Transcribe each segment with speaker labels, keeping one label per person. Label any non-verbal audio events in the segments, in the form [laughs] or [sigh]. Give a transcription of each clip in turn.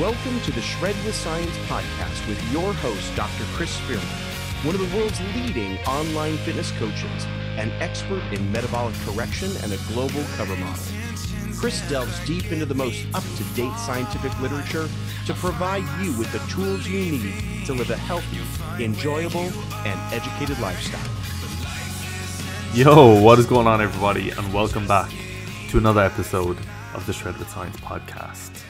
Speaker 1: Welcome to the Shred with Science podcast with your host, Dr. Chris Spearman, one of the world's leading online fitness coaches, an expert in metabolic correction, and a global cover model. Chris delves deep into the most up to date scientific literature to provide you with the tools you need to live a healthy, enjoyable, and educated lifestyle.
Speaker 2: Yo, what is going on, everybody, and welcome back to another episode of the Shred with Science podcast.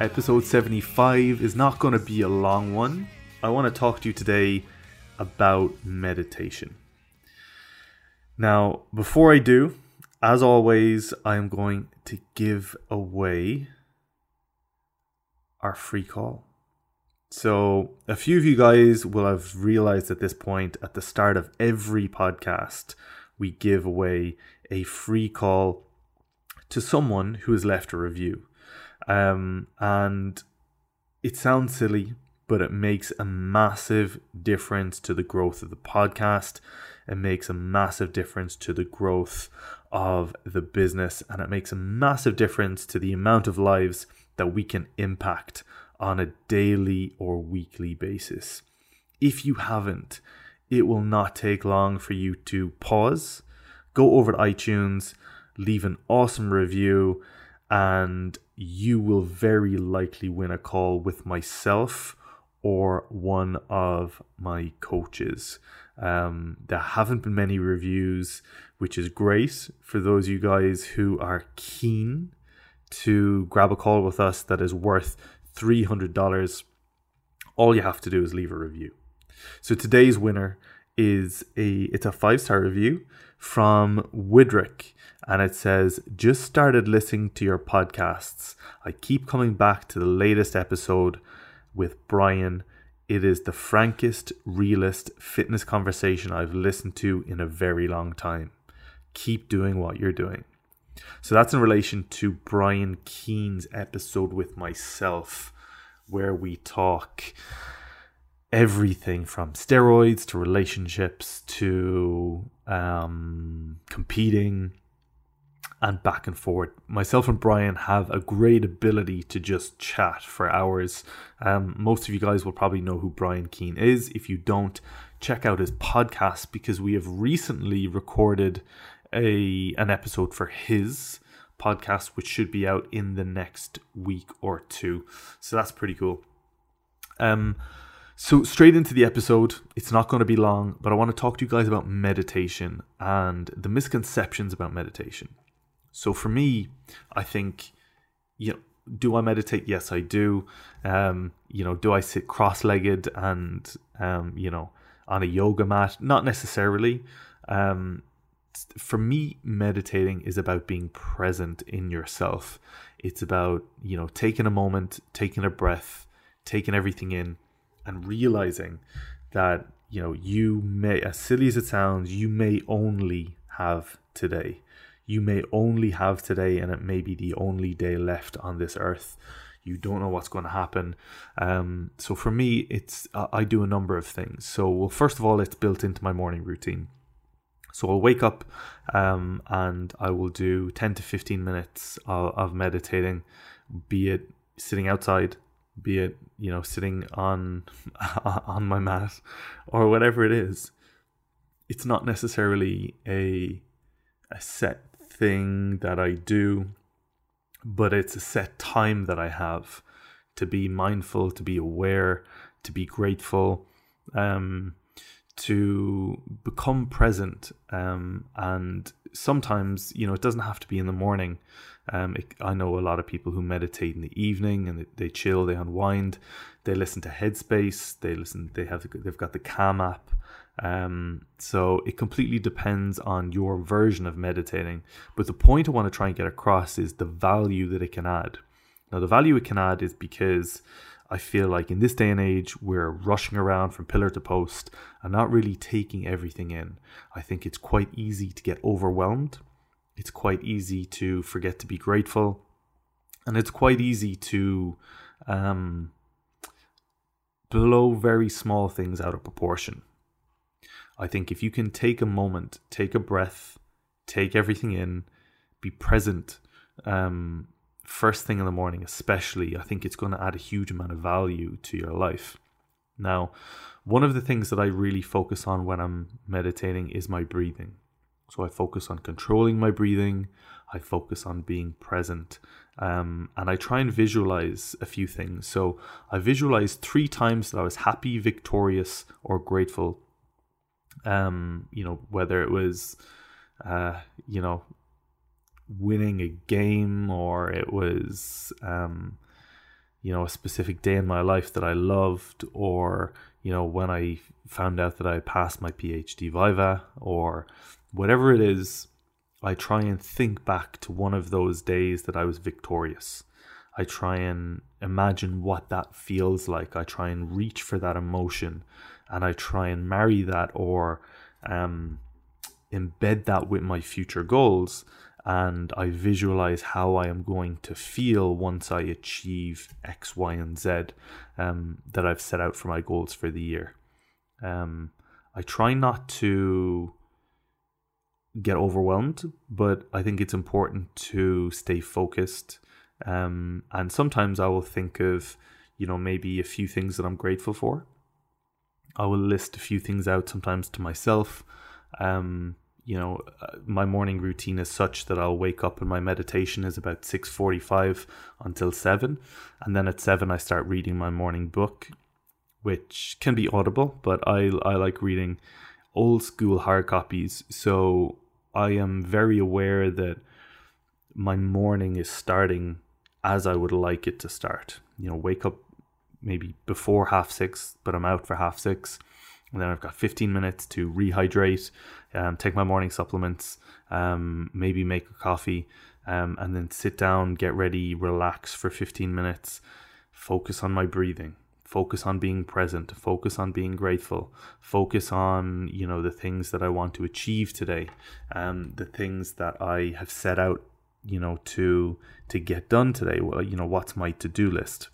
Speaker 2: Episode 75 is not going to be a long one. I want to talk to you today about meditation. Now, before I do, as always, I'm going to give away our free call. So, a few of you guys will have realized at this point, at the start of every podcast, we give away a free call to someone who has left a review. Um, and it sounds silly, but it makes a massive difference to the growth of the podcast. It makes a massive difference to the growth of the business, and it makes a massive difference to the amount of lives that we can impact on a daily or weekly basis. If you haven't, it will not take long for you to pause, go over to iTunes, leave an awesome review, and you will very likely win a call with myself or one of my coaches. Um, there haven't been many reviews, which is great for those you guys who are keen to grab a call with us that is worth $300. All you have to do is leave a review. So today's winner is a it's a five star review from Widrick and it says, Just started listening to your podcasts. I keep coming back to the latest episode with Brian. It is the frankest, realest fitness conversation I've listened to in a very long time. Keep doing what you're doing. So that's in relation to Brian Keane's episode with myself, where we talk everything from steroids to relationships to um, competing and back and forth. Myself and Brian have a great ability to just chat for hours. Um, most of you guys will probably know who Brian Keane is. If you don't, check out his podcast because we have recently recorded a an episode for his podcast, which should be out in the next week or two. So that's pretty cool. Um, so straight into the episode. It's not going to be long, but I want to talk to you guys about meditation and the misconceptions about meditation. So for me, I think, you know, do I meditate? Yes, I do. Um, you know, do I sit cross-legged and um, you know, on a yoga mat? Not necessarily. Um, for me, meditating is about being present in yourself. It's about, you know, taking a moment, taking a breath, taking everything in, and realizing that, you know, you may, as silly as it sounds, you may only have today you may only have today, and it may be the only day left on this earth. You don't know what's going to happen. Um, so for me, it's uh, I do a number of things. So well, first of all, it's built into my morning routine. So I'll wake up um, and I will do 10 to 15 minutes of, of, meditating, be it sitting outside, be it, you know, sitting on [laughs] on my mat or whatever it is. It's not necessarily a a set thing that I do, but it's a set time that I have to be mindful, to be aware, to be grateful, um, to become present. Um, and sometimes, you know, it doesn't have to be in the morning. Um, it, I know a lot of people who meditate in the evening and they, they chill, they unwind, they listen to Headspace, they listen, they have, they've got the Calm app. Um, so it completely depends on your version of meditating. But the point I want to try and get across is the value that it can add. Now, the value it can add is because I feel like in this day and age, we're rushing around from pillar to post and not really taking everything in. I think it's quite easy to get overwhelmed. It's quite easy to forget to be grateful. And it's quite easy to um, blow very small things out of proportion. I think if you can take a moment, take a breath, take everything in, be present um, first thing in the morning, especially, I think it's going to add a huge amount of value to your life. Now, one of the things that I really focus on when I'm meditating is my breathing. So I focus on controlling my breathing, I focus on being present, um, and I try and visualize a few things. So I visualized three times that I was happy, victorious, or grateful. Um, you know, whether it was, uh, you know, winning a game or it was, um, you know, a specific day in my life that I loved, or, you know, when I found out that I passed my PhD Viva, or whatever it is, I try and think back to one of those days that I was victorious. I try and imagine what that feels like. I try and reach for that emotion and I try and marry that or um, embed that with my future goals and I visualize how I am going to feel once I achieve X, Y, and Z um, that I've set out for my goals for the year. Um, I try not to get overwhelmed, but I think it's important to stay focused. Um, and sometimes I will think of, you know, maybe a few things that I'm grateful for. I will list a few things out sometimes to myself. Um, you know uh, my morning routine is such that I'll wake up and my meditation is about 6:45 until 7 and then at 7 I start reading my morning book which can be audible but I I like reading old school hard copies. So I am very aware that my morning is starting as I would like it to start. You know wake up maybe before half 6 but I'm out for half 6 and then I've got 15 minutes to rehydrate, um, take my morning supplements, um, maybe make a coffee, um, and then sit down, get ready, relax for 15 minutes, focus on my breathing, focus on being present, focus on being grateful, focus on you know the things that I want to achieve today, um, the things that I have set out, you know, to to get done today. Well, you know, what's my to do list?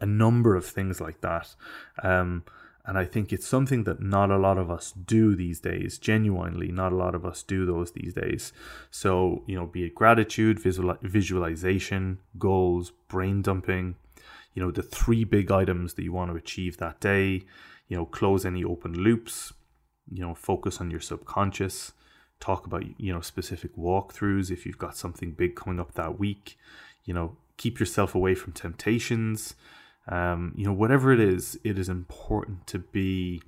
Speaker 2: A number of things like that. Um, and I think it's something that not a lot of us do these days. Genuinely, not a lot of us do those these days. So, you know, be it gratitude, visual, visualization, goals, brain dumping, you know, the three big items that you want to achieve that day, you know, close any open loops, you know, focus on your subconscious, talk about, you know, specific walkthroughs if you've got something big coming up that week, you know, keep yourself away from temptations um, you know, whatever it is, it is important to be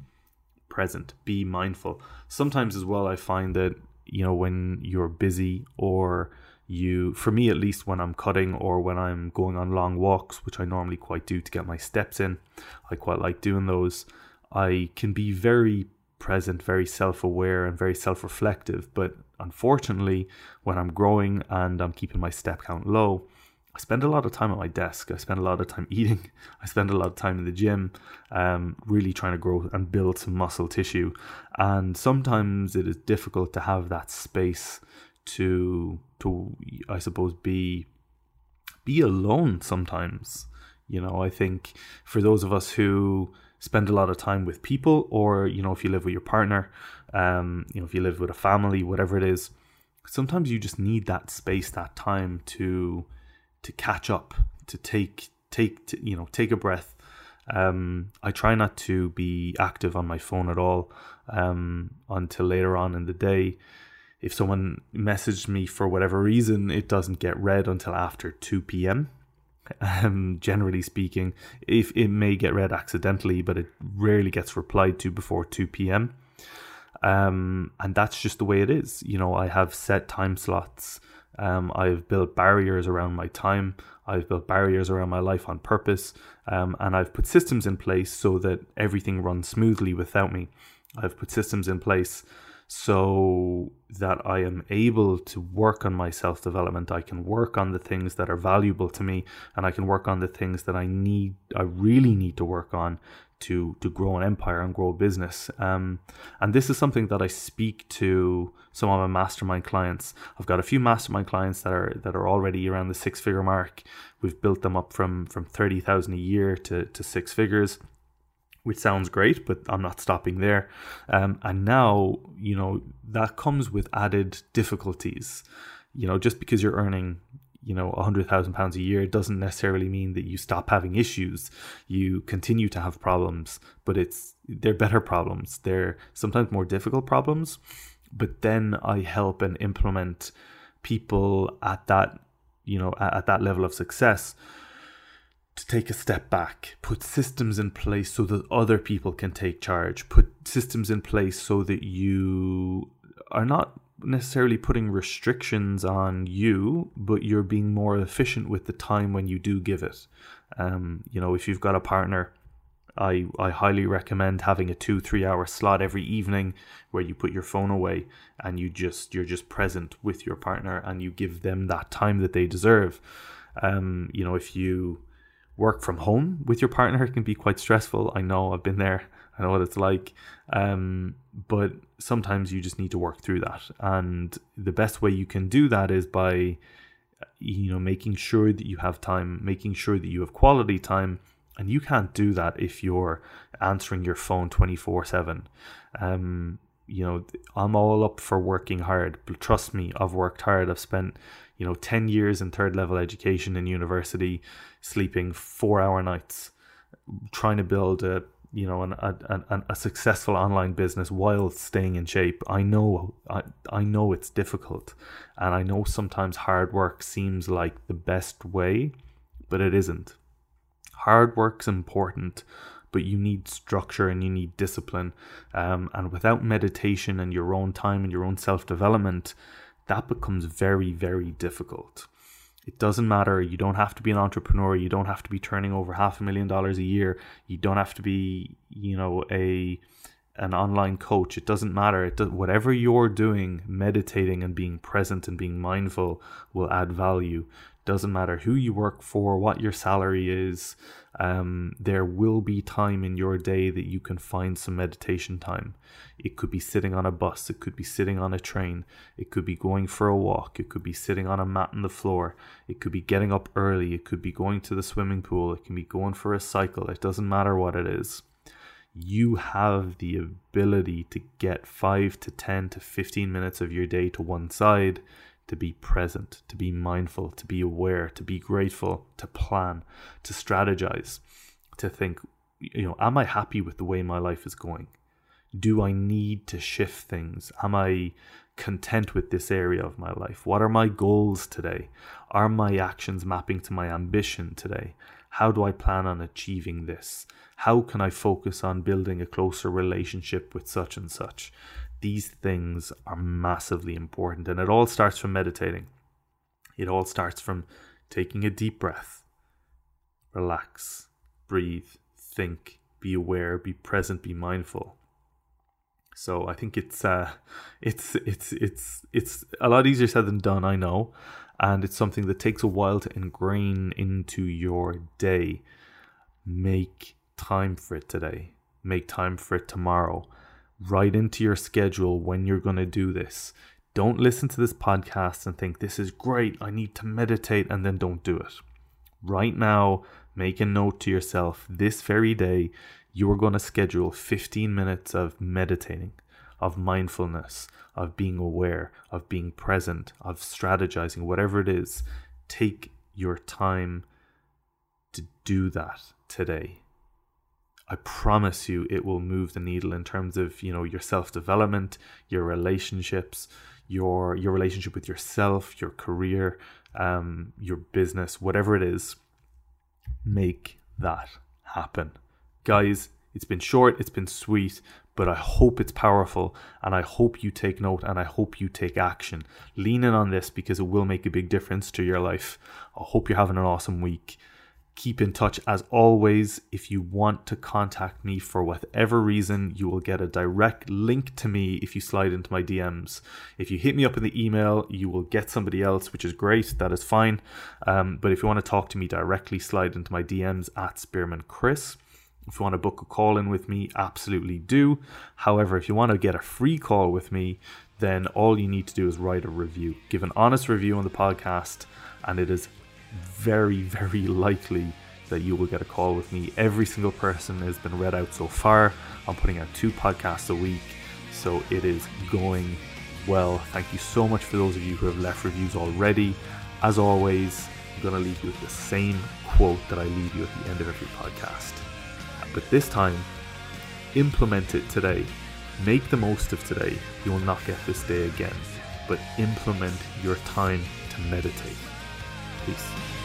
Speaker 2: present, be mindful. Sometimes as well, I find that, you know, when you're busy or you, for me at least, when I'm cutting or when I'm going on long walks, which I normally quite do to get my steps in, I quite like doing those. I can be very present, very self aware, and very self reflective. But unfortunately, when I'm growing and I'm keeping my step count low, I spend a lot of time at my desk. I spend a lot of time [laughs] eating. I spend a lot of time in the gym, um, really trying to grow and build some muscle tissue. And sometimes it is difficult to have that space to, to I suppose, be be alone. Sometimes, you know, I think for those of us who spend a lot of time with people, or you know, if you live with your partner, um, you know, if you live with a family, whatever it is, sometimes you just need that space, that time to to catch up, to take take to, you know take a breath. Um, I try not to be active on my phone at all um, until later on in the day. If someone messaged me for whatever reason, it doesn't get read until after two p.m. Um, generally speaking, if it may get read accidentally, but it rarely gets replied to before two p.m. Um, and that's just the way it is. You know, I have set time slots um, I've built barriers around my time. I've built barriers around my life on purpose. Um, and I've put systems in place so that everything runs smoothly without me. I've put systems in place so that I am able to work on my self development. I can work on the things that are valuable to me, and I can work on the things that I need, I really need to work on to to grow an empire and grow a business. Um, and this is something that I speak to some of my mastermind clients. I've got a few mastermind clients that are that are already around the six figure mark. We've built them up from from thirty thousand a year to to six figures. Which sounds great, but I'm not stopping there. Um, and now, you know, that comes with added difficulties. You know, just because you're earning you know a hundred thousand pounds a year doesn't necessarily mean that you stop having issues. You continue to have problems but it's they're better problems. They're sometimes more difficult problems but then i help and implement people at that you know at, at that level of success to take a step back, put systems in place so that other people can take charge, put systems in place so that you are not necessarily putting restrictions on you, but you're being more efficient with the time when you do give it. Um, you know, if you've got a partner, I, I highly recommend having a two three hour slot every evening where you put your phone away and you just you're just present with your partner and you give them that time that they deserve. Um, you know, if you work from home with your partner, it can be quite stressful. I know I've been there. I know what it's like. Um, but sometimes you just need to work through that. And the best way you can do that is by, you know, making sure that you have time, making sure that you have quality time. And you can't do that if you're answering your phone 24 7. Um, you know, I'm all up for working hard. But trust me, I've worked hard. I've spent, you know, 10 years in third level education in university, sleeping four hour nights, trying to build a you know an, a, a successful online business while staying in shape i know I, I know it's difficult. And i know sometimes hard work seems like the best way but it isn't. Hard work's important but you need structure and you need discipline. Um, and without meditation and your own time and your own self-development that becomes very very difficult it doesn't matter. You don't have to be an entrepreneur. You don't have to be turning over half a million dollars a year. You don't have to be, you know, a an online coach. It doesn't matter. It does, whatever you're doing, meditating and being present and being mindful will add value. Doesn't matter who you work for, what your salary is. Um, there will be time in your day that you can find some meditation time. It could be sitting on a bus, it could be sitting on a train, it could be going for a walk, it could be sitting on a mat on the floor, it could be getting up early, it could be going to the swimming pool, it can be going for a cycle. It doesn't matter what it is you have the ability to get 5 to 10 to 15 minutes of your day to one side to be present, to be mindful, to be aware, to be grateful, to plan, to strategize, to think, you know, am I happy with the way my life is going? Do I need to shift things? Am I content with this area of my life? What are my goals today? Are my actions mapping to my ambition today? How do I plan on achieving this? How can I focus on building a closer relationship with such and such? These things are massively important, and it all starts from meditating. It all starts from taking a deep breath, relax, breathe, think, be aware, be present, be mindful. So I think it's uh, it's it's it's it's a lot easier said than done. I know, and it's something that takes a while to ingrain into your day. Make time for it today. Make time for it tomorrow write into your schedule when you're going to do this. Don't listen to this podcast and think this is great, I need to meditate, and then don't do it. Right now, make a note to yourself this very day, you are going to schedule 15 minutes of meditating, of mindfulness, of being aware, of being present, of strategizing, whatever it is. Take your time to do that today. I promise you it will move the needle in terms of, you know, your self-development, your relationships, your your relationship with yourself, your career, um, your business, whatever it is. Make that happen. Guys, it's been short, it's been sweet, but I hope it's powerful and I hope you take note and I hope you take action. Lean in on this because it will make a big difference to your life. I hope you're having an awesome week keep in touch as always. If you want to contact me for whatever reason, you will get a direct link to me if you slide into my DMs. If you hit me up in the email, you will get somebody else, which is great. That is fine. Um, but if you want to talk to me directly, slide into my DMs at Spearman Chris. If you want to book a call in with me, absolutely do. However, if you want to get a free call with me, then all you need to do is write a review. Give an honest review on the podcast, and it is very, very likely that you will get a call with me. Every single person has been read out so far. I'm putting out two podcasts a week, so it is going well. Thank you so much for those of you who have left reviews already. As always, I'm going to leave you with the same quote that I leave you at the end of every podcast. But this time, implement it today. Make the most of today. You will not get this day again. But implement your time to meditate. Peace.